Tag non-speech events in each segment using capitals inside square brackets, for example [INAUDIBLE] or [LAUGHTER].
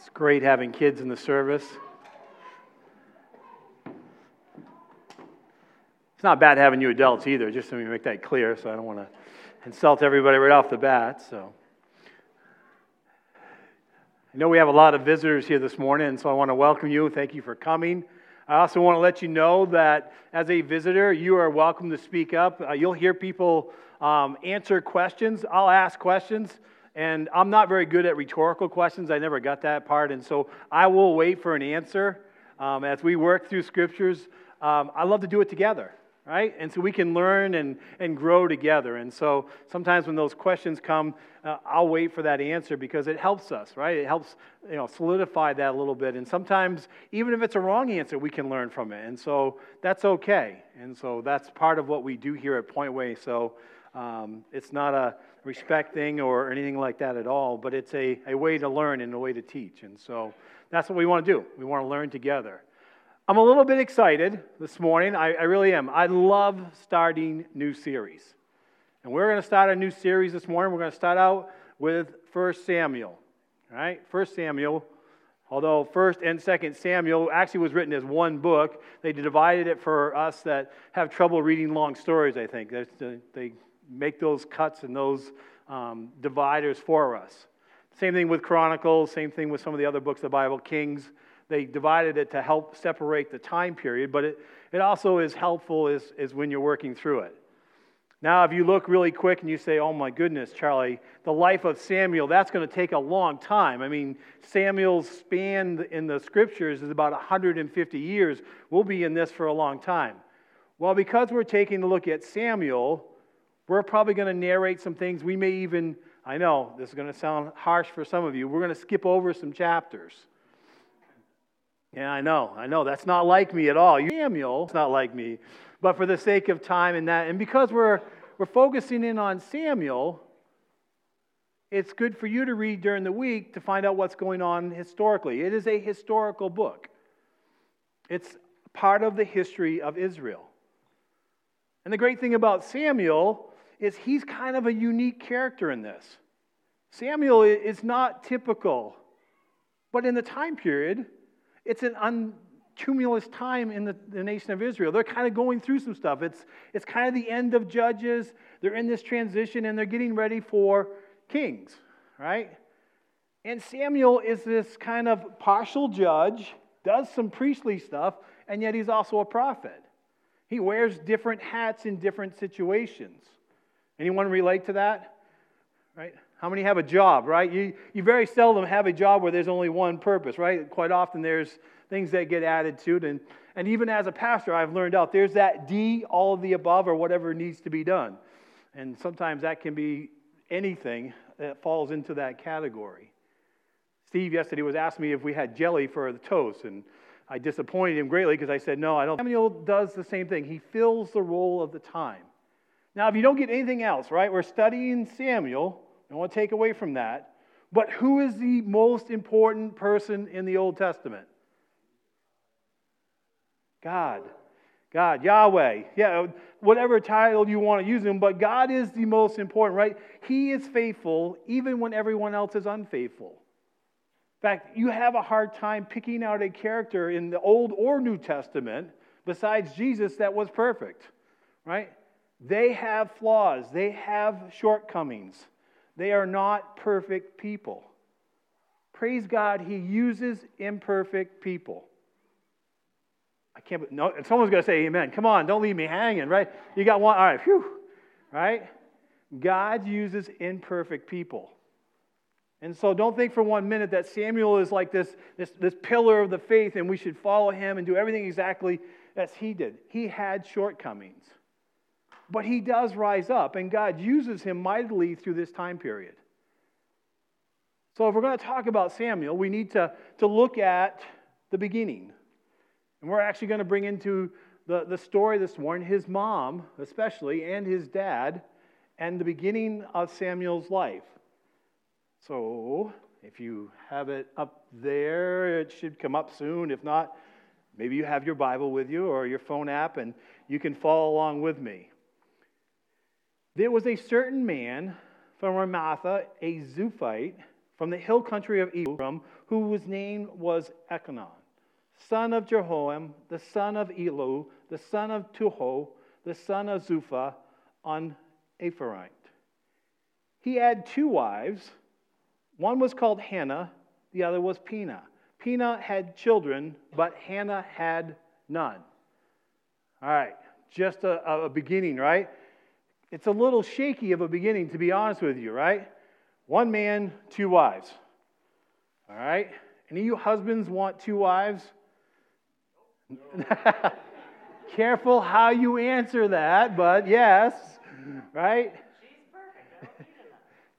It's great having kids in the service. It's not bad having you adults either, just me make that clear, so I don't want to insult everybody right off the bat. So, I know we have a lot of visitors here this morning, so I want to welcome you. Thank you for coming. I also want to let you know that as a visitor, you are welcome to speak up. Uh, you'll hear people um, answer questions. I'll ask questions, and I'm not very good at rhetorical questions. I never got that part, and so I will wait for an answer um, as we work through scriptures. Um, I love to do it together right? And so we can learn and, and grow together. And so sometimes when those questions come, uh, I'll wait for that answer because it helps us, right? It helps you know, solidify that a little bit. And sometimes, even if it's a wrong answer, we can learn from it. And so that's okay. And so that's part of what we do here at Point Way. So um, it's not a respect thing or anything like that at all, but it's a, a way to learn and a way to teach. And so that's what we want to do. We want to learn together. I'm a little bit excited this morning. I, I really am. I love starting new series. And we're going to start a new series this morning. We're going to start out with 1 Samuel. All right? 1 Samuel. Although 1st and 2nd Samuel actually was written as one book, they divided it for us that have trouble reading long stories, I think. Uh, they make those cuts and those um, dividers for us. Same thing with Chronicles, same thing with some of the other books of the Bible, Kings they divided it to help separate the time period, but it, it also is helpful as, as when you're working through it. Now, if you look really quick and you say, oh my goodness, Charlie, the life of Samuel, that's going to take a long time. I mean, Samuel's span in the scriptures is about 150 years. We'll be in this for a long time. Well, because we're taking a look at Samuel, we're probably going to narrate some things. We may even, I know this is going to sound harsh for some of you, we're going to skip over some chapters. Yeah, I know. I know. That's not like me at all. Samuel, it's not like me. But for the sake of time and that, and because we're, we're focusing in on Samuel, it's good for you to read during the week to find out what's going on historically. It is a historical book, it's part of the history of Israel. And the great thing about Samuel is he's kind of a unique character in this. Samuel is not typical, but in the time period, it's an tumultuous time in the, the nation of Israel. They're kind of going through some stuff. It's, it's kind of the end of Judges. They're in this transition and they're getting ready for kings, right? And Samuel is this kind of partial judge, does some priestly stuff, and yet he's also a prophet. He wears different hats in different situations. Anyone relate to that? Right? How many have a job, right? You, you very seldom have a job where there's only one purpose, right? Quite often there's things that get added to it. And, and even as a pastor, I've learned out there's that D, all of the above, or whatever needs to be done. And sometimes that can be anything that falls into that category. Steve yesterday was asking me if we had jelly for the toast, and I disappointed him greatly because I said, no, I don't. Samuel does the same thing. He fills the role of the time. Now, if you don't get anything else, right, we're studying Samuel I don't want to take away from that. But who is the most important person in the Old Testament? God. God, Yahweh. Yeah, whatever title you want to use him, but God is the most important, right? He is faithful even when everyone else is unfaithful. In fact, you have a hard time picking out a character in the Old or New Testament besides Jesus that was perfect, right? They have flaws, they have shortcomings. They are not perfect people. Praise God, He uses imperfect people. I can't, no, someone's going to say amen. Come on, don't leave me hanging, right? You got one, all right, phew, right? God uses imperfect people. And so don't think for one minute that Samuel is like this, this, this pillar of the faith and we should follow him and do everything exactly as he did. He had shortcomings. But he does rise up, and God uses him mightily through this time period. So, if we're going to talk about Samuel, we need to, to look at the beginning. And we're actually going to bring into the, the story this morning his mom, especially, and his dad, and the beginning of Samuel's life. So, if you have it up there, it should come up soon. If not, maybe you have your Bible with you or your phone app, and you can follow along with me. There was a certain man from Ramatha, a Zuphite, from the hill country of Ephraim, whose name was Elkanah, son of Jeroham, the son of Elihu, the son of Tuho, the son of Zupha, on Ephraimite. He had two wives. One was called Hannah, the other was Peninnah. Peninnah had children, but Hannah had none. All right, just a, a beginning, right? It's a little shaky of a beginning, to be honest with you, right? One man, two wives. All right? Any of you husbands want two wives? [LAUGHS] Careful how you answer that, but yes, right?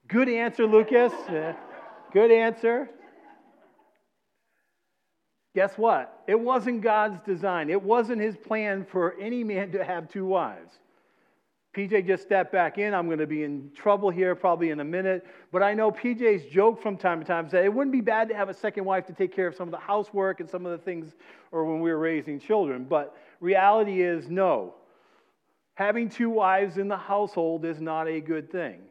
Good answer, Lucas. [LAUGHS] Good answer. Guess what? It wasn't God's design. It wasn't his plan for any man to have two wives. PJ just stepped back in. I'm going to be in trouble here probably in a minute. But I know PJ's joke from time to time that it wouldn't be bad to have a second wife to take care of some of the housework and some of the things, or when we were raising children. But reality is no. Having two wives in the household is not a good thing.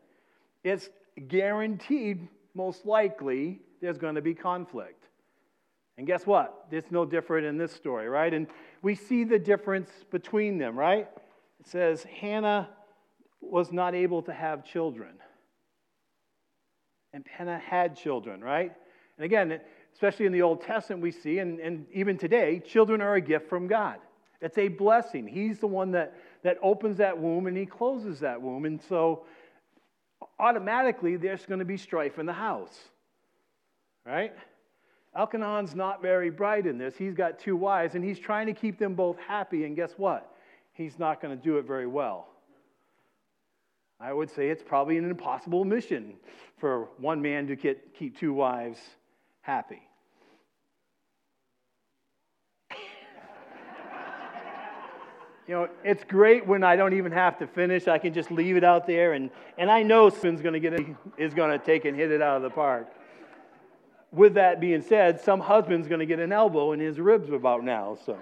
It's guaranteed, most likely, there's going to be conflict. And guess what? It's no different in this story, right? And we see the difference between them, right? It says Hannah was not able to have children. And Hannah had children, right? And again, especially in the Old Testament, we see, and, and even today, children are a gift from God. It's a blessing. He's the one that, that opens that womb and he closes that womb. And so automatically there's going to be strife in the house, right? Elkanah's not very bright in this. He's got two wives and he's trying to keep them both happy. And guess what? He's not going to do it very well. I would say it's probably an impossible mission for one man to get, keep two wives happy. [LAUGHS] you know, it's great when I don't even have to finish. I can just leave it out there, and, and I know Spin's going to get it, is going to take and hit it out of the park. With that being said, some husband's going to get an elbow in his ribs about now. So.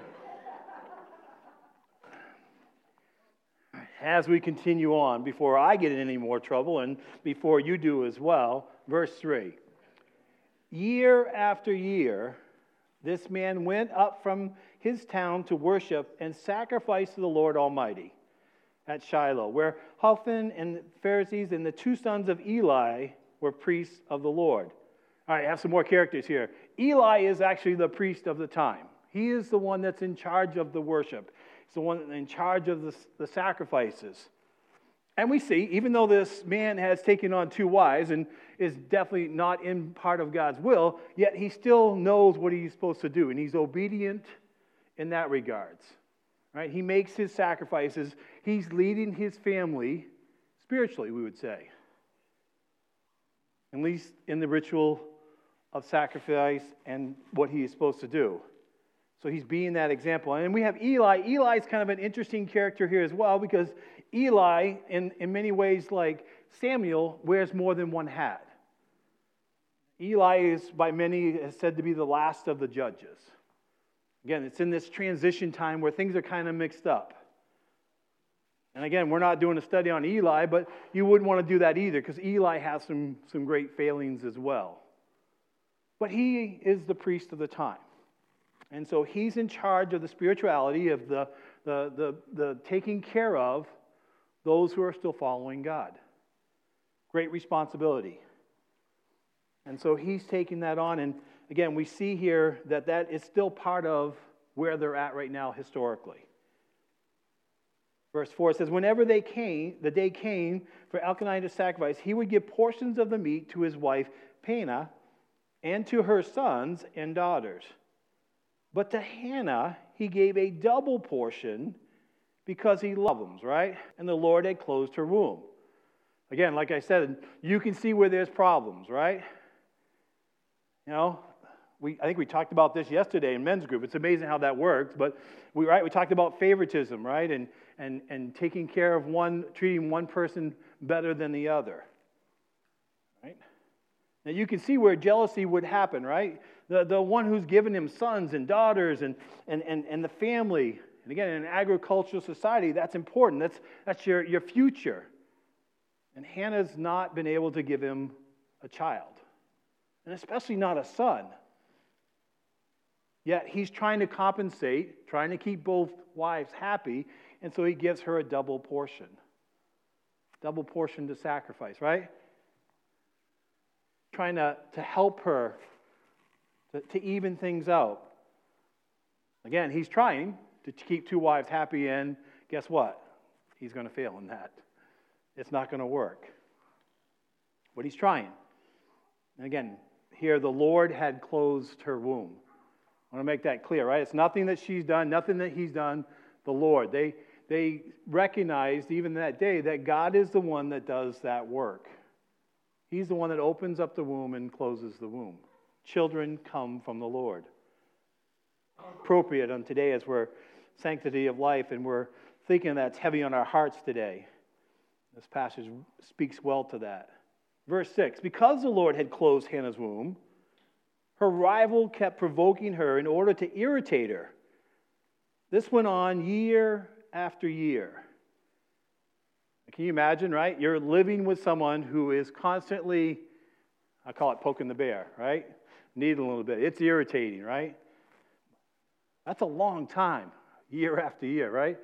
As we continue on, before I get in any more trouble and before you do as well, verse 3. Year after year, this man went up from his town to worship and sacrifice to the Lord Almighty at Shiloh, where Hophni and the Phinehas and the two sons of Eli were priests of the Lord. All right, I have some more characters here. Eli is actually the priest of the time. He is the one that's in charge of the worship. He's the one in charge of the, the sacrifices. And we see, even though this man has taken on two wives and is definitely not in part of God's will, yet he still knows what he's supposed to do, and he's obedient in that regards. Right? He makes his sacrifices. He's leading his family spiritually, we would say. At least in the ritual of sacrifice and what he is supposed to do. So he's being that example. And we have Eli. Eli is kind of an interesting character here as well because Eli, in, in many ways, like Samuel, wears more than one hat. Eli is, by many, said to be the last of the judges. Again, it's in this transition time where things are kind of mixed up. And again, we're not doing a study on Eli, but you wouldn't want to do that either because Eli has some, some great failings as well. But he is the priest of the time. And so he's in charge of the spirituality of the, the, the, the taking care of those who are still following God. Great responsibility. And so he's taking that on. And again, we see here that that is still part of where they're at right now historically. Verse 4 says, Whenever they came, the day came for Elkanah to sacrifice, he would give portions of the meat to his wife Peninnah and to her sons and daughters. But to Hannah, he gave a double portion because he loved them, right? And the Lord had closed her womb. Again, like I said, you can see where there's problems, right? You know, we, I think we talked about this yesterday in men's group. It's amazing how that works. But we, right, we talked about favoritism, right? And, and, and taking care of one, treating one person better than the other. Now you can see where jealousy would happen, right? the, the one who's given him sons and daughters and, and, and, and the family. And again, in an agricultural society, that's important. That's, that's your, your future. And Hannah's not been able to give him a child. and especially not a son. Yet he's trying to compensate, trying to keep both wives happy, and so he gives her a double portion. Double portion to sacrifice, right? Trying to, to help her to, to even things out. Again, he's trying to keep two wives happy, and guess what? He's going to fail in that. It's not going to work. But he's trying. And again, here the Lord had closed her womb. I want to make that clear, right? It's nothing that she's done, nothing that he's done, the Lord. They, they recognized even that day that God is the one that does that work. He's the one that opens up the womb and closes the womb. Children come from the Lord. Appropriate on today as we're sanctity of life and we're thinking that's heavy on our hearts today. This passage speaks well to that. Verse 6 Because the Lord had closed Hannah's womb, her rival kept provoking her in order to irritate her. This went on year after year. Can you imagine, right? You're living with someone who is constantly, I call it poking the bear, right? Needling a little bit. It's irritating, right? That's a long time, year after year, right?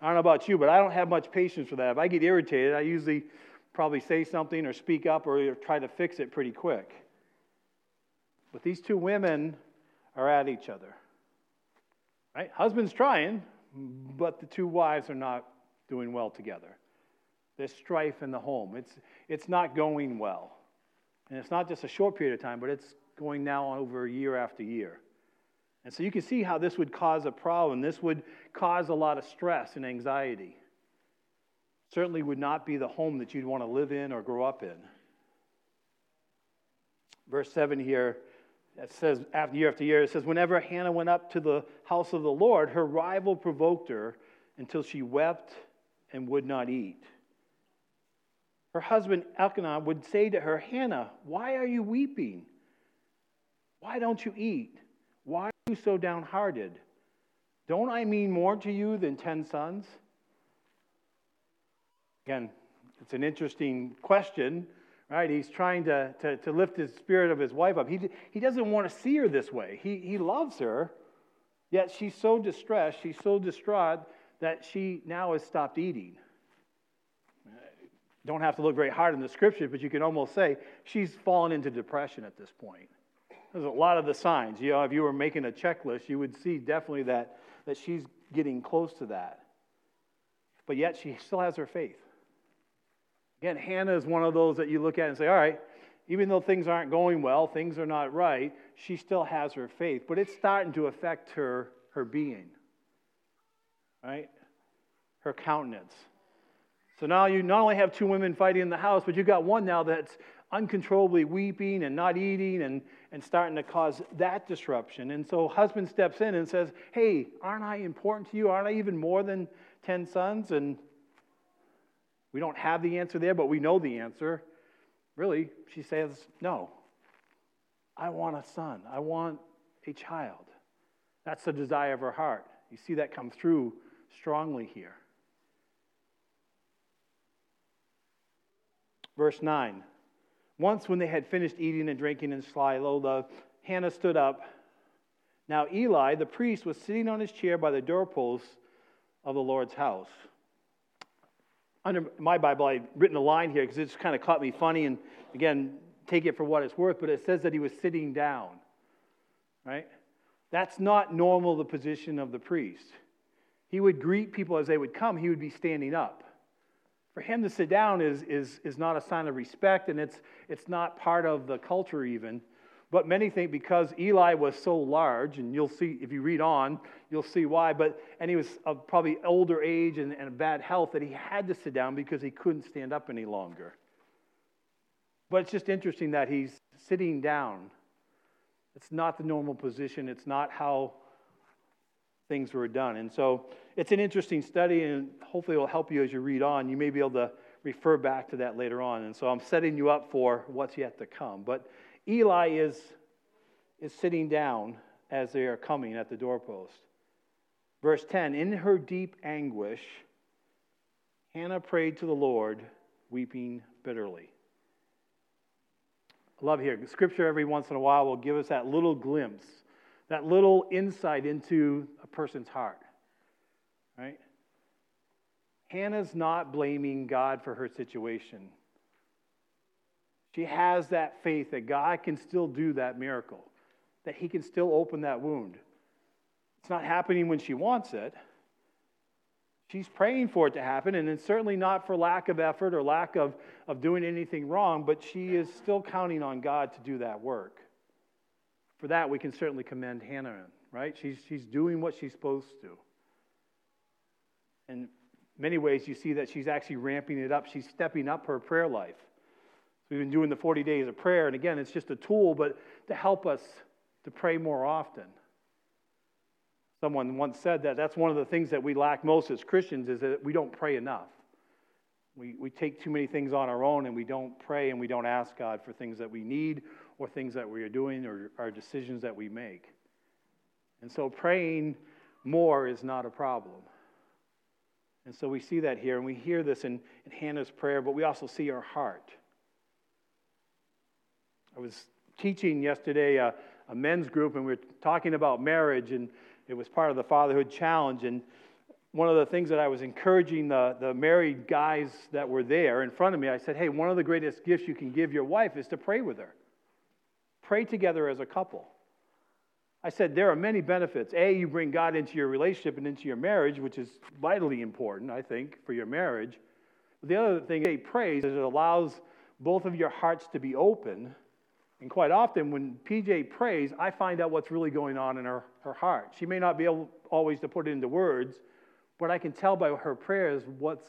I don't know about you, but I don't have much patience for that. If I get irritated, I usually probably say something or speak up or try to fix it pretty quick. But these two women are at each other. Right? Husband's trying, but the two wives are not doing well together. There's strife in the home. It's, it's not going well. And it's not just a short period of time, but it's going now over year after year. And so you can see how this would cause a problem. This would cause a lot of stress and anxiety. Certainly would not be the home that you'd want to live in or grow up in. Verse 7 here it says after year after year, it says, whenever Hannah went up to the house of the Lord, her rival provoked her until she wept and would not eat. Her husband Elkanah would say to her, Hannah, why are you weeping? Why don't you eat? Why are you so downhearted? Don't I mean more to you than ten sons? Again, it's an interesting question right? He's trying to, to, to lift the spirit of his wife up. He, he doesn't want to see her this way. He, he loves her, yet she's so distressed, she's so distraught that she now has stopped eating. Don't have to look very hard in the scriptures, but you can almost say she's fallen into depression at this point. There's a lot of the signs. You know, if you were making a checklist, you would see definitely that, that she's getting close to that. But yet she still has her faith. Again, Hannah is one of those that you look at and say, all right, even though things aren't going well, things are not right, she still has her faith. But it's starting to affect her, her being, right? Her countenance. So now you not only have two women fighting in the house, but you've got one now that's uncontrollably weeping and not eating and, and starting to cause that disruption. And so husband steps in and says, Hey, aren't I important to you? Aren't I even more than 10 sons? And we don't have the answer there, but we know the answer. Really, she says, No. I want a son. I want a child. That's the desire of her heart. You see that come through strongly here. Verse 9. Once, when they had finished eating and drinking in Shiloh, Hannah stood up. Now, Eli, the priest, was sitting on his chair by the doorpost of the Lord's house under my Bible, I've written a line here because it just kind of caught me funny. And again, take it for what it's worth, but it says that he was sitting down, right? That's not normal, the position of the priest. He would greet people as they would come, he would be standing up. For him to sit down is, is, is not a sign of respect, and it's, it's not part of the culture, even. But many think because Eli was so large, and you'll see if you read on, you'll see why, but and he was of probably older age and, and bad health that he had to sit down because he couldn't stand up any longer. But it's just interesting that he's sitting down. It's not the normal position, it's not how things were done. And so it's an interesting study, and hopefully it will help you as you read on. You may be able to refer back to that later on. And so I'm setting you up for what's yet to come. But Eli is, is sitting down as they are coming at the doorpost. Verse 10 In her deep anguish, Hannah prayed to the Lord, weeping bitterly. I love here. Scripture every once in a while will give us that little glimpse, that little insight into a person's heart. Right? Hannah's not blaming God for her situation. She has that faith that God can still do that miracle, that He can still open that wound. It's not happening when she wants it. She's praying for it to happen, and it's certainly not for lack of effort or lack of, of doing anything wrong, but she is still counting on God to do that work. For that, we can certainly commend Hannah, right? She's, she's doing what she's supposed to. In many ways, you see that she's actually ramping it up. She's stepping up her prayer life. So we've been doing the 40 days of prayer, and again, it's just a tool, but to help us to pray more often. Someone once said that that's one of the things that we lack most as Christians is that we don't pray enough. We, we take too many things on our own and we don't pray and we don't ask God for things that we need or things that we are doing or our decisions that we make. And so praying more is not a problem. And so we see that here, and we hear this in, in Hannah's prayer, but we also see her heart. I was teaching yesterday a, a men's group, and we were talking about marriage, and it was part of the Fatherhood Challenge. And one of the things that I was encouraging the, the married guys that were there in front of me, I said, hey, one of the greatest gifts you can give your wife is to pray with her. Pray together as a couple. I said, there are many benefits. A, you bring God into your relationship and into your marriage, which is vitally important, I think, for your marriage. But the other thing, A, prays, is it allows both of your hearts to be open and quite often, when PJ prays, I find out what's really going on in her, her heart. She may not be able always to put it into words, but I can tell by her prayers what's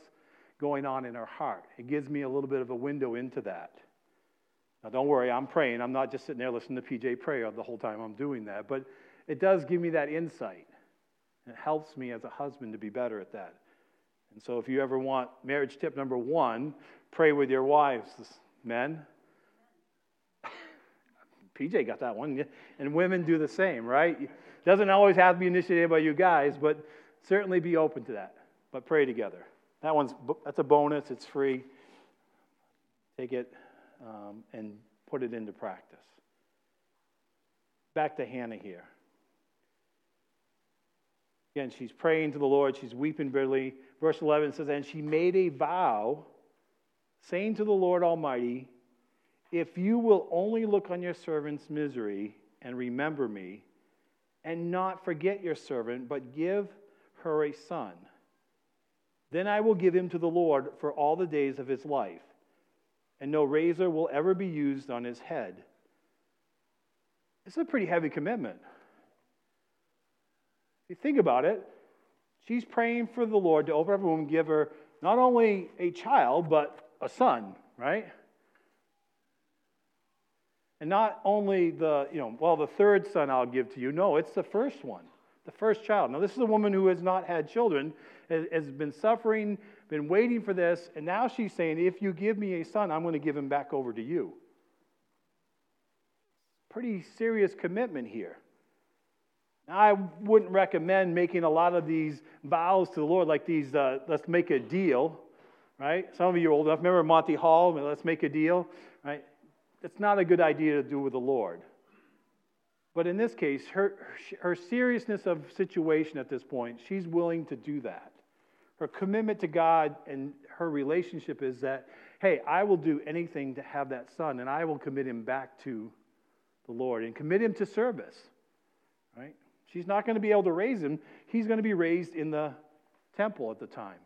going on in her heart. It gives me a little bit of a window into that. Now, don't worry, I'm praying. I'm not just sitting there listening to PJ pray the whole time I'm doing that, but it does give me that insight. It helps me as a husband to be better at that. And so, if you ever want marriage tip number one, pray with your wives, men. [LAUGHS] PJ got that one. And women do the same, right? It doesn't always have to be initiated by you guys, but certainly be open to that. But pray together. That one's that's a bonus. It's free. Take it um, and put it into practice. Back to Hannah here. Again, she's praying to the Lord. She's weeping bitterly. Verse 11 says, And she made a vow, saying to the Lord Almighty, if you will only look on your servant's misery and remember me, and not forget your servant, but give her a son, then I will give him to the Lord for all the days of his life, and no razor will ever be used on his head. It's a pretty heavy commitment. If you think about it, she's praying for the Lord to open up a womb give her not only a child, but a son, right? And not only the, you know, well, the third son I'll give to you. No, it's the first one, the first child. Now, this is a woman who has not had children, has been suffering, been waiting for this, and now she's saying, if you give me a son, I'm going to give him back over to you. Pretty serious commitment here. Now, I wouldn't recommend making a lot of these vows to the Lord, like these, uh, let's make a deal, right? Some of you are old enough. Remember Monty Hall, let's make a deal, right? It's not a good idea to do with the Lord. But in this case, her, her seriousness of situation at this point, she's willing to do that. Her commitment to God and her relationship is that, hey, I will do anything to have that son, and I will commit him back to the Lord and commit him to service. Right? She's not going to be able to raise him. He's going to be raised in the temple at the time.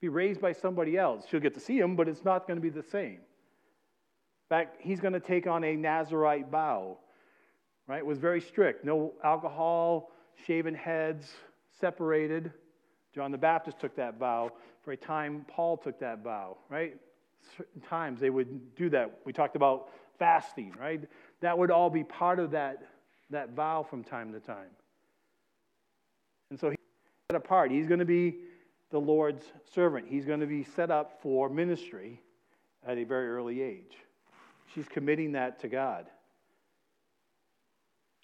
Be raised by somebody else. She'll get to see him, but it's not going to be the same. In fact, he's going to take on a Nazarite vow, right? It was very strict. No alcohol, shaven heads, separated. John the Baptist took that vow. For a time, Paul took that vow, right? Certain times they would do that. We talked about fasting, right? That would all be part of that, that vow from time to time. And so he's set apart. He's going to be the Lord's servant. He's going to be set up for ministry at a very early age. She's committing that to God.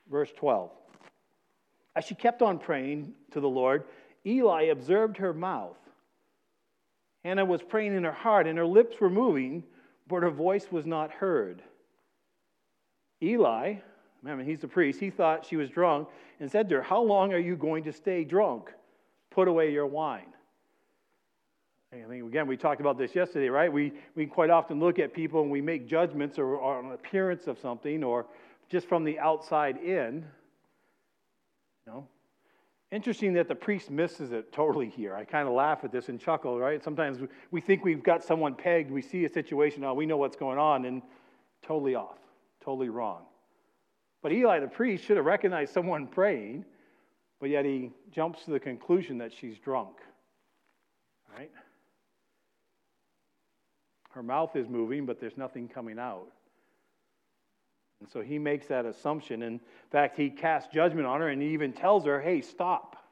Verse 12. As she kept on praying to the Lord, Eli observed her mouth. Hannah was praying in her heart, and her lips were moving, but her voice was not heard. Eli, mean, he's the priest, he thought she was drunk and said to her, How long are you going to stay drunk? Put away your wine. I think, again, we talked about this yesterday, right? We, we quite often look at people and we make judgments or, or on appearance of something or just from the outside in. You know? Interesting that the priest misses it totally here. I kind of laugh at this and chuckle, right? Sometimes we think we've got someone pegged, we see a situation, oh, we know what's going on, and totally off, totally wrong. But Eli the priest should have recognized someone praying, but yet he jumps to the conclusion that she's drunk. Right? Her mouth is moving, but there's nothing coming out. And so he makes that assumption. In fact, he casts judgment on her and he even tells her, hey, stop.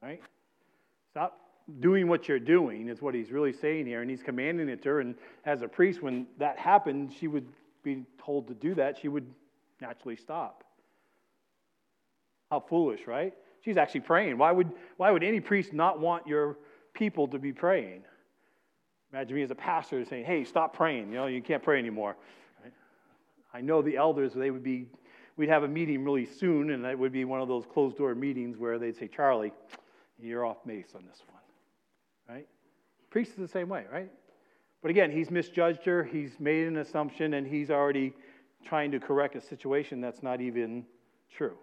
Right? Stop doing what you're doing, is what he's really saying here. And he's commanding it to her. And as a priest, when that happened, she would be told to do that. She would naturally stop. How foolish, right? She's actually praying. Why would, why would any priest not want your people to be praying? Imagine me as a pastor saying, hey, stop praying. You know, you can't pray anymore. I know the elders, they would be, we'd have a meeting really soon, and it would be one of those closed door meetings where they'd say, Charlie, you're off base on this one. Right? Priest is the same way, right? But again, he's misjudged her, he's made an assumption, and he's already trying to correct a situation that's not even true.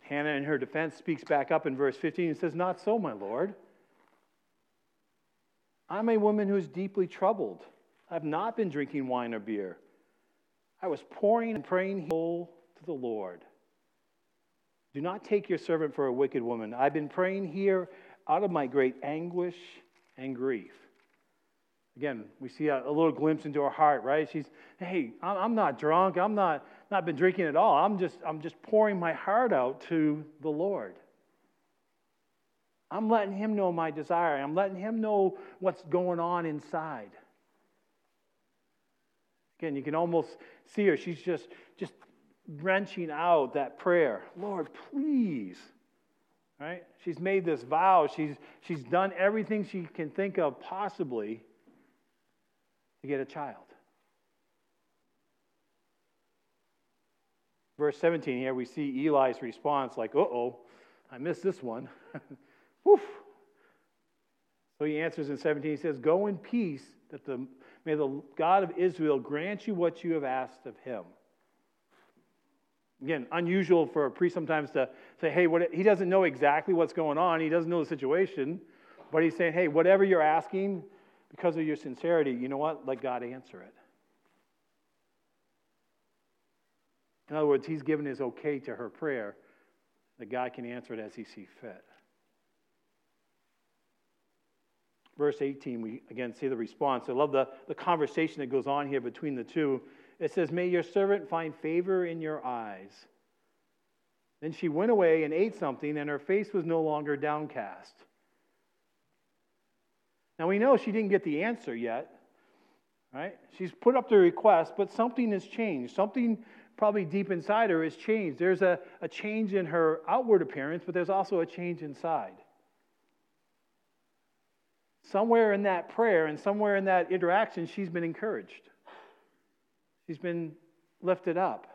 Hannah, in her defense, speaks back up in verse 15 and says, Not so, my Lord. I'm a woman who is deeply troubled. I've not been drinking wine or beer. I was pouring and praying whole to the Lord. Do not take your servant for a wicked woman. I've been praying here out of my great anguish and grief. Again, we see a, a, little glimpse into her heart, right? She's, hey, I'm not drunk. I'm not, not been drinking at all. I'm just, I'm just pouring my heart out to the Lord. I'm letting him know my desire. I'm letting him know what's going on inside. Again, you can almost see her. She's just, just wrenching out that prayer. Lord, please. Right? She's made this vow. She's, she's done everything she can think of possibly to get a child. Verse 17 here, we see Eli's response like, uh oh, I missed this one. [LAUGHS] Woof. So he answers in 17, he says, Go in peace, that the, may the God of Israel grant you what you have asked of him. Again, unusual for a priest sometimes to say, hey, what, he doesn't know exactly what's going on, he doesn't know the situation, but he's saying, hey, whatever you're asking, because of your sincerity, you know what? Let God answer it. In other words, he's given his okay to her prayer that God can answer it as he sees fit. Verse 18, we again see the response. I love the, the conversation that goes on here between the two. It says, May your servant find favor in your eyes. Then she went away and ate something, and her face was no longer downcast. Now we know she didn't get the answer yet, right? She's put up the request, but something has changed. Something probably deep inside her has changed. There's a, a change in her outward appearance, but there's also a change inside. Somewhere in that prayer and somewhere in that interaction, she's been encouraged. She's been lifted up.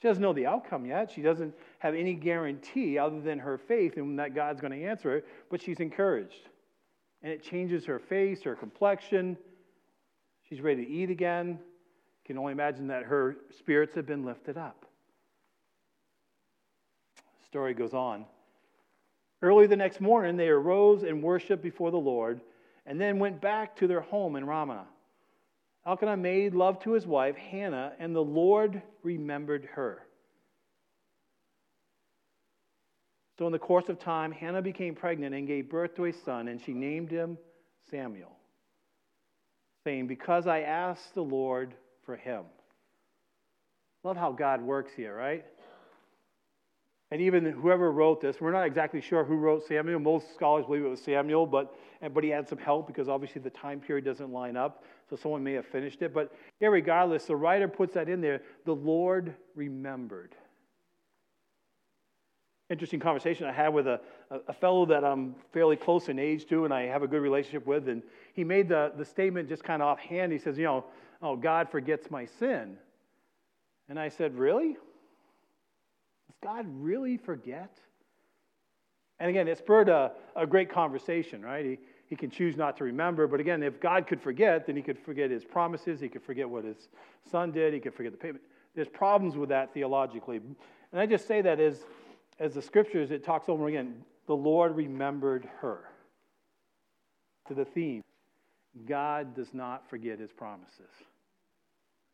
She doesn't know the outcome yet. She doesn't have any guarantee other than her faith in that God's going to answer it, but she's encouraged and it changes her face, her complexion. She's ready to eat again. You can only imagine that her spirits have been lifted up. The story goes on. Early the next morning, they arose and worshiped before the Lord, and then went back to their home in Ramah. Elkanah made love to his wife, Hannah, and the Lord remembered her. So, in the course of time, Hannah became pregnant and gave birth to a son, and she named him Samuel, saying, Because I asked the Lord for him. Love how God works here, right? And even whoever wrote this, we're not exactly sure who wrote Samuel. Most scholars believe it was Samuel, but, but he had some help because obviously the time period doesn't line up. So someone may have finished it. But regardless, the writer puts that in there. The Lord remembered interesting conversation I had with a, a fellow that I'm fairly close in age to and I have a good relationship with. And he made the, the statement just kind of offhand. He says, You know, oh, God forgets my sin. And I said, Really? Does God really forget? And again, it spurred a, a great conversation, right? He, he can choose not to remember. But again, if God could forget, then he could forget his promises. He could forget what his son did. He could forget the payment. There's problems with that theologically. And I just say that as, as the scriptures, it talks over again the Lord remembered her. To the theme God does not forget his promises.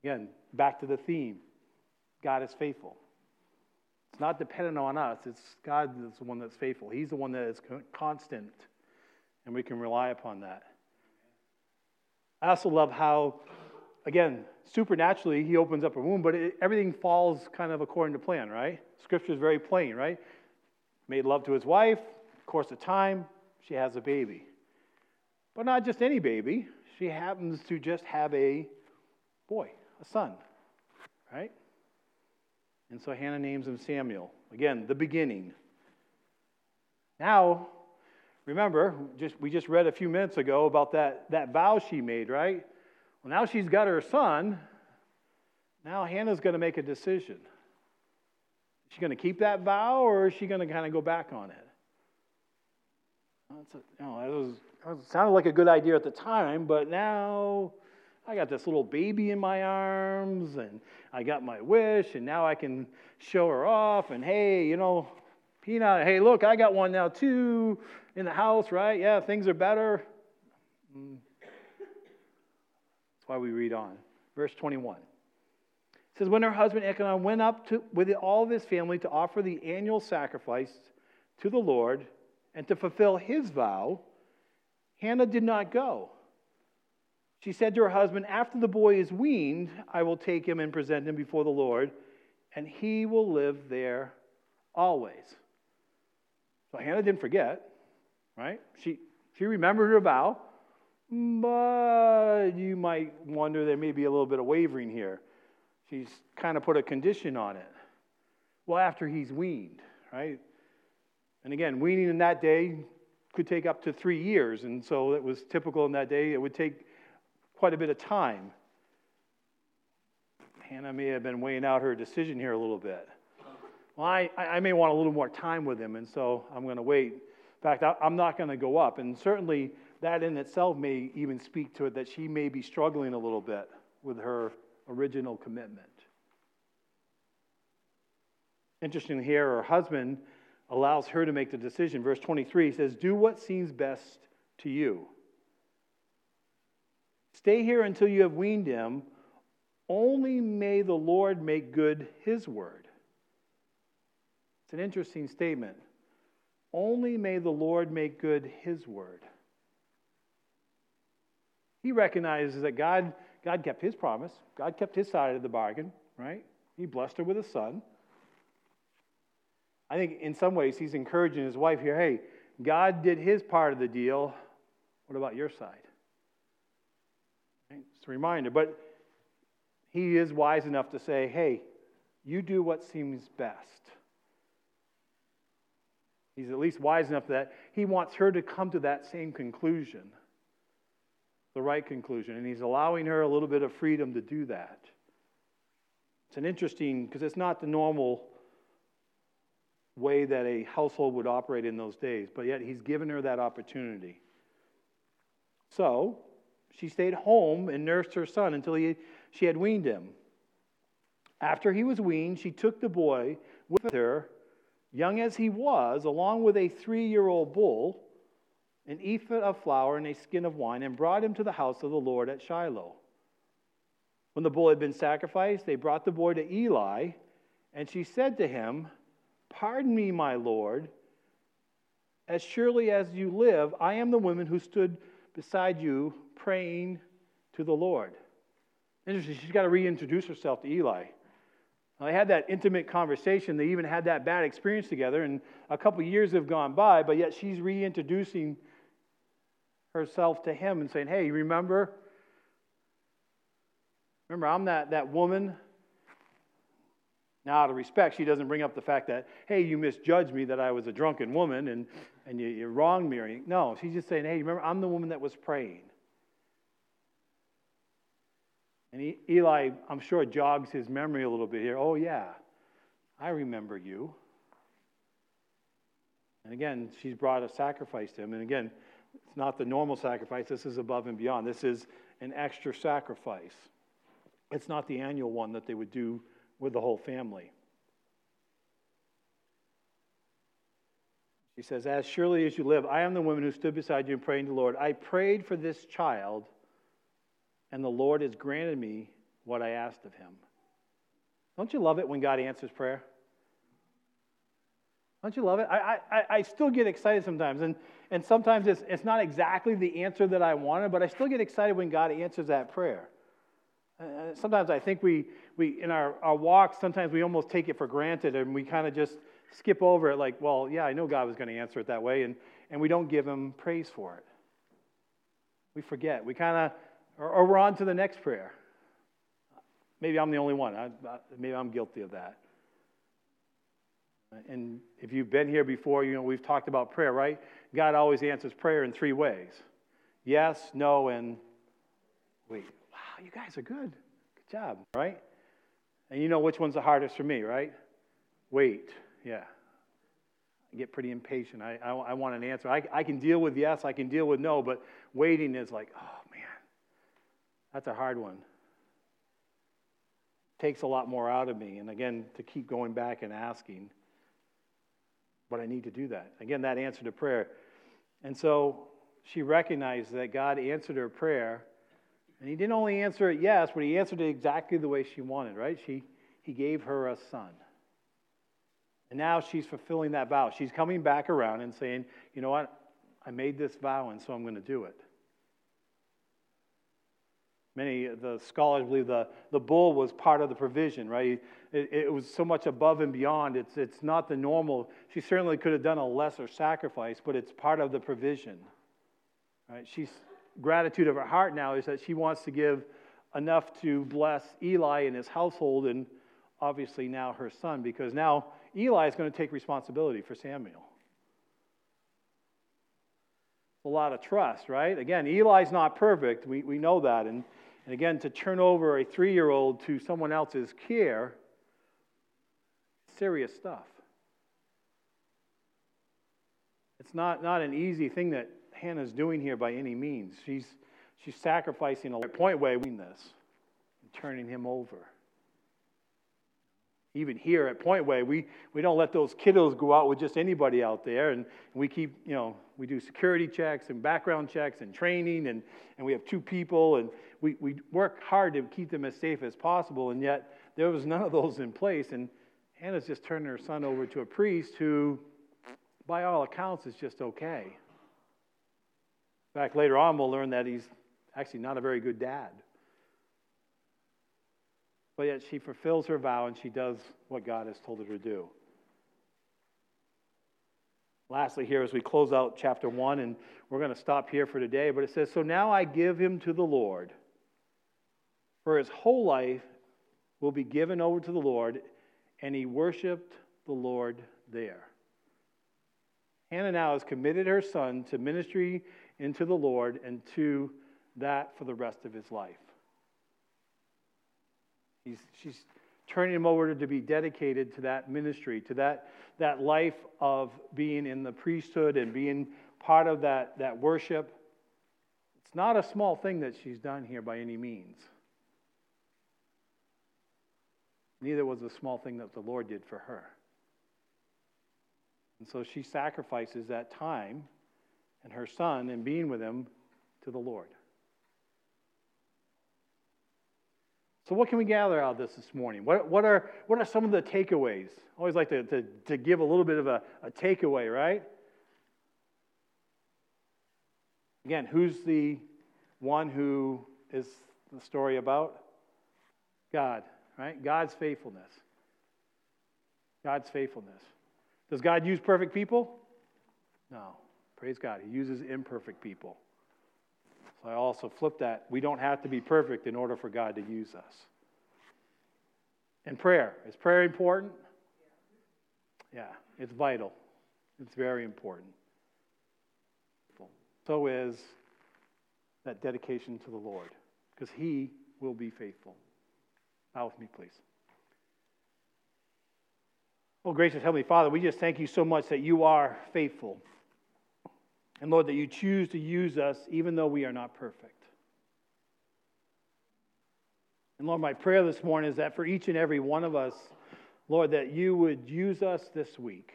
Again, back to the theme God is faithful. It's not dependent on us, it's God that's the one that's faithful. He's the one that is constant, and we can rely upon that. I also love how, again, supernaturally, he opens up a womb, but it, everything falls kind of according to plan, right? Scripture is very plain, right? Made love to his wife, course of time, she has a baby. But not just any baby, she happens to just have a boy, a son, right? And so Hannah names him Samuel. Again, the beginning. Now, remember, just, we just read a few minutes ago about that, that vow she made, right? Well, now she's got her son. Now Hannah's going to make a decision. Is she going to keep that vow or is she going to kind of go back on it? That's a, you know, it, was, it sounded like a good idea at the time, but now I got this little baby in my arms, and I got my wish, and now I can show her off. And hey, you know, Peanut, hey, look, I got one now too in the house, right? Yeah, things are better. Mm. That's why we read on. Verse 21. It says, When her husband Elkanah went up to, with all of his family to offer the annual sacrifice to the Lord and to fulfill his vow, Hannah did not go. She said to her husband, After the boy is weaned, I will take him and present him before the Lord, and he will live there always. So Hannah didn't forget, right? She, she remembered her vow, but you might wonder there may be a little bit of wavering here. She's kind of put a condition on it. Well, after he's weaned, right? And again, weaning in that day could take up to three years, and so it was typical in that day. It would take quite a bit of time. Hannah may have been weighing out her decision here a little bit. Well, I, I may want a little more time with him, and so I'm going to wait. In fact, I, I'm not going to go up. And certainly, that in itself may even speak to it that she may be struggling a little bit with her original commitment. Interesting here, her husband allows her to make the decision. Verse 23 says, Do what seems best to you. Stay here until you have weaned him. Only may the Lord make good his word. It's an interesting statement. Only may the Lord make good his word. He recognizes that God, God kept his promise, God kept his side of the bargain, right? He blessed her with a son. I think in some ways he's encouraging his wife here hey, God did his part of the deal. What about your side? It's a reminder. But he is wise enough to say, hey, you do what seems best. He's at least wise enough that he wants her to come to that same conclusion, the right conclusion. And he's allowing her a little bit of freedom to do that. It's an interesting, because it's not the normal way that a household would operate in those days, but yet he's given her that opportunity. So, she stayed home and nursed her son until he, she had weaned him. After he was weaned, she took the boy with her, young as he was, along with a three year old bull, an ephah of flour, and a skin of wine, and brought him to the house of the Lord at Shiloh. When the bull had been sacrificed, they brought the boy to Eli, and she said to him, Pardon me, my Lord. As surely as you live, I am the woman who stood beside you praying to the Lord. Interesting, she's got to reintroduce herself to Eli. Now, they had that intimate conversation. They even had that bad experience together, and a couple years have gone by, but yet she's reintroducing herself to him and saying, Hey, remember? Remember, I'm that, that woman. Now, out of respect, she doesn't bring up the fact that, hey, you misjudged me that I was a drunken woman and, and you, you wronged me. No, she's just saying, hey, remember, I'm the woman that was praying. And Eli, I'm sure, jogs his memory a little bit here. Oh, yeah, I remember you. And again, she's brought a sacrifice to him. And again, it's not the normal sacrifice. This is above and beyond. This is an extra sacrifice. It's not the annual one that they would do with the whole family. She says, As surely as you live, I am the woman who stood beside you and praying to the Lord. I prayed for this child, and the Lord has granted me what I asked of him. Don't you love it when God answers prayer? Don't you love it? I, I, I still get excited sometimes. And, and sometimes it's, it's not exactly the answer that I wanted, but I still get excited when God answers that prayer. Uh, sometimes I think we, we in our, our walks, sometimes we almost take it for granted and we kind of just skip over it like, well, yeah, I know God was going to answer it that way. And, and we don't give him praise for it. We forget. We kind of, or, or, we're on to the next prayer. Maybe I'm the only one. I, maybe I'm guilty of that. And if you've been here before, you know we've talked about prayer, right? God always answers prayer in three ways yes, no, and wait. Wow, you guys are good. Good job, right? And you know which one's the hardest for me, right? Wait, yeah. I get pretty impatient. I, I, I want an answer. I, I can deal with yes, I can deal with no, but waiting is like, oh man, that's a hard one. Takes a lot more out of me. And again, to keep going back and asking but I need to do that. Again, that answer to prayer. And so she recognized that God answered her prayer. And he didn't only answer it yes, but he answered it exactly the way she wanted, right? She, he gave her a son. And now she's fulfilling that vow. She's coming back around and saying, you know what? I made this vow, and so I'm going to do it. Many of the scholars believe the, the bull was part of the provision, right? It, it, was so much above and beyond. It's, it's not the normal. She certainly could have done a lesser sacrifice, but it's part of the provision. Right? She's gratitude of her heart now is that she wants to give enough to bless Eli and his household and obviously now her son, because now Eli is going to take responsibility for Samuel. A lot of trust, right? Again, Eli's not perfect. We, we know that. And and again, to turn over a three year old to someone else's care, serious stuff. It's not, not an easy thing that Hannah's doing here by any means. She's, she's sacrificing a point way in this and turning him over. Even here at Point Way, we, we don't let those kiddos go out with just anybody out there. And we keep, you know, we do security checks and background checks and training, and, and we have two people, and we, we work hard to keep them as safe as possible. And yet, there was none of those in place. And Hannah's just turning her son over to a priest who, by all accounts, is just okay. In fact, later on, we'll learn that he's actually not a very good dad. But yet she fulfills her vow and she does what God has told her to do. Lastly, here as we close out chapter 1, and we're going to stop here for today, but it says, So now I give him to the Lord, for his whole life will be given over to the Lord, and he worshiped the Lord there. Hannah now has committed her son to ministry into the Lord and to that for the rest of his life. He's, she's turning him over to be dedicated to that ministry, to that, that life of being in the priesthood and being part of that, that worship. It's not a small thing that she's done here by any means. Neither was a small thing that the Lord did for her. And so she sacrifices that time and her son and being with him to the Lord. So, what can we gather out of this this morning? What, what, are, what are some of the takeaways? I always like to, to, to give a little bit of a, a takeaway, right? Again, who's the one who is the story about? God, right? God's faithfulness. God's faithfulness. Does God use perfect people? No. Praise God. He uses imperfect people. So I also flip that. We don't have to be perfect in order for God to use us. And prayer. Is prayer important? Yeah, it's vital. It's very important. So is that dedication to the Lord, because He will be faithful. Bow with me, please. Oh, gracious Heavenly Father, we just thank you so much that you are faithful. And Lord, that you choose to use us even though we are not perfect. And Lord, my prayer this morning is that for each and every one of us, Lord, that you would use us this week.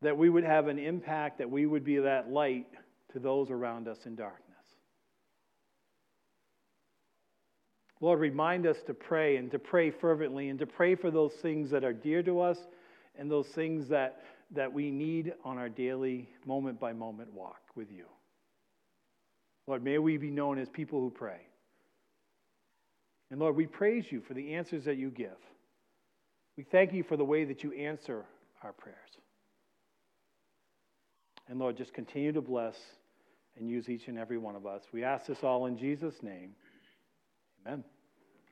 That we would have an impact, that we would be that light to those around us in darkness. Lord, remind us to pray and to pray fervently and to pray for those things that are dear to us and those things that, that we need on our daily, moment by moment walk with you. Lord, may we be known as people who pray. And Lord, we praise you for the answers that you give. We thank you for the way that you answer our prayers. And Lord, just continue to bless and use each and every one of us. We ask this all in Jesus' name. Amen.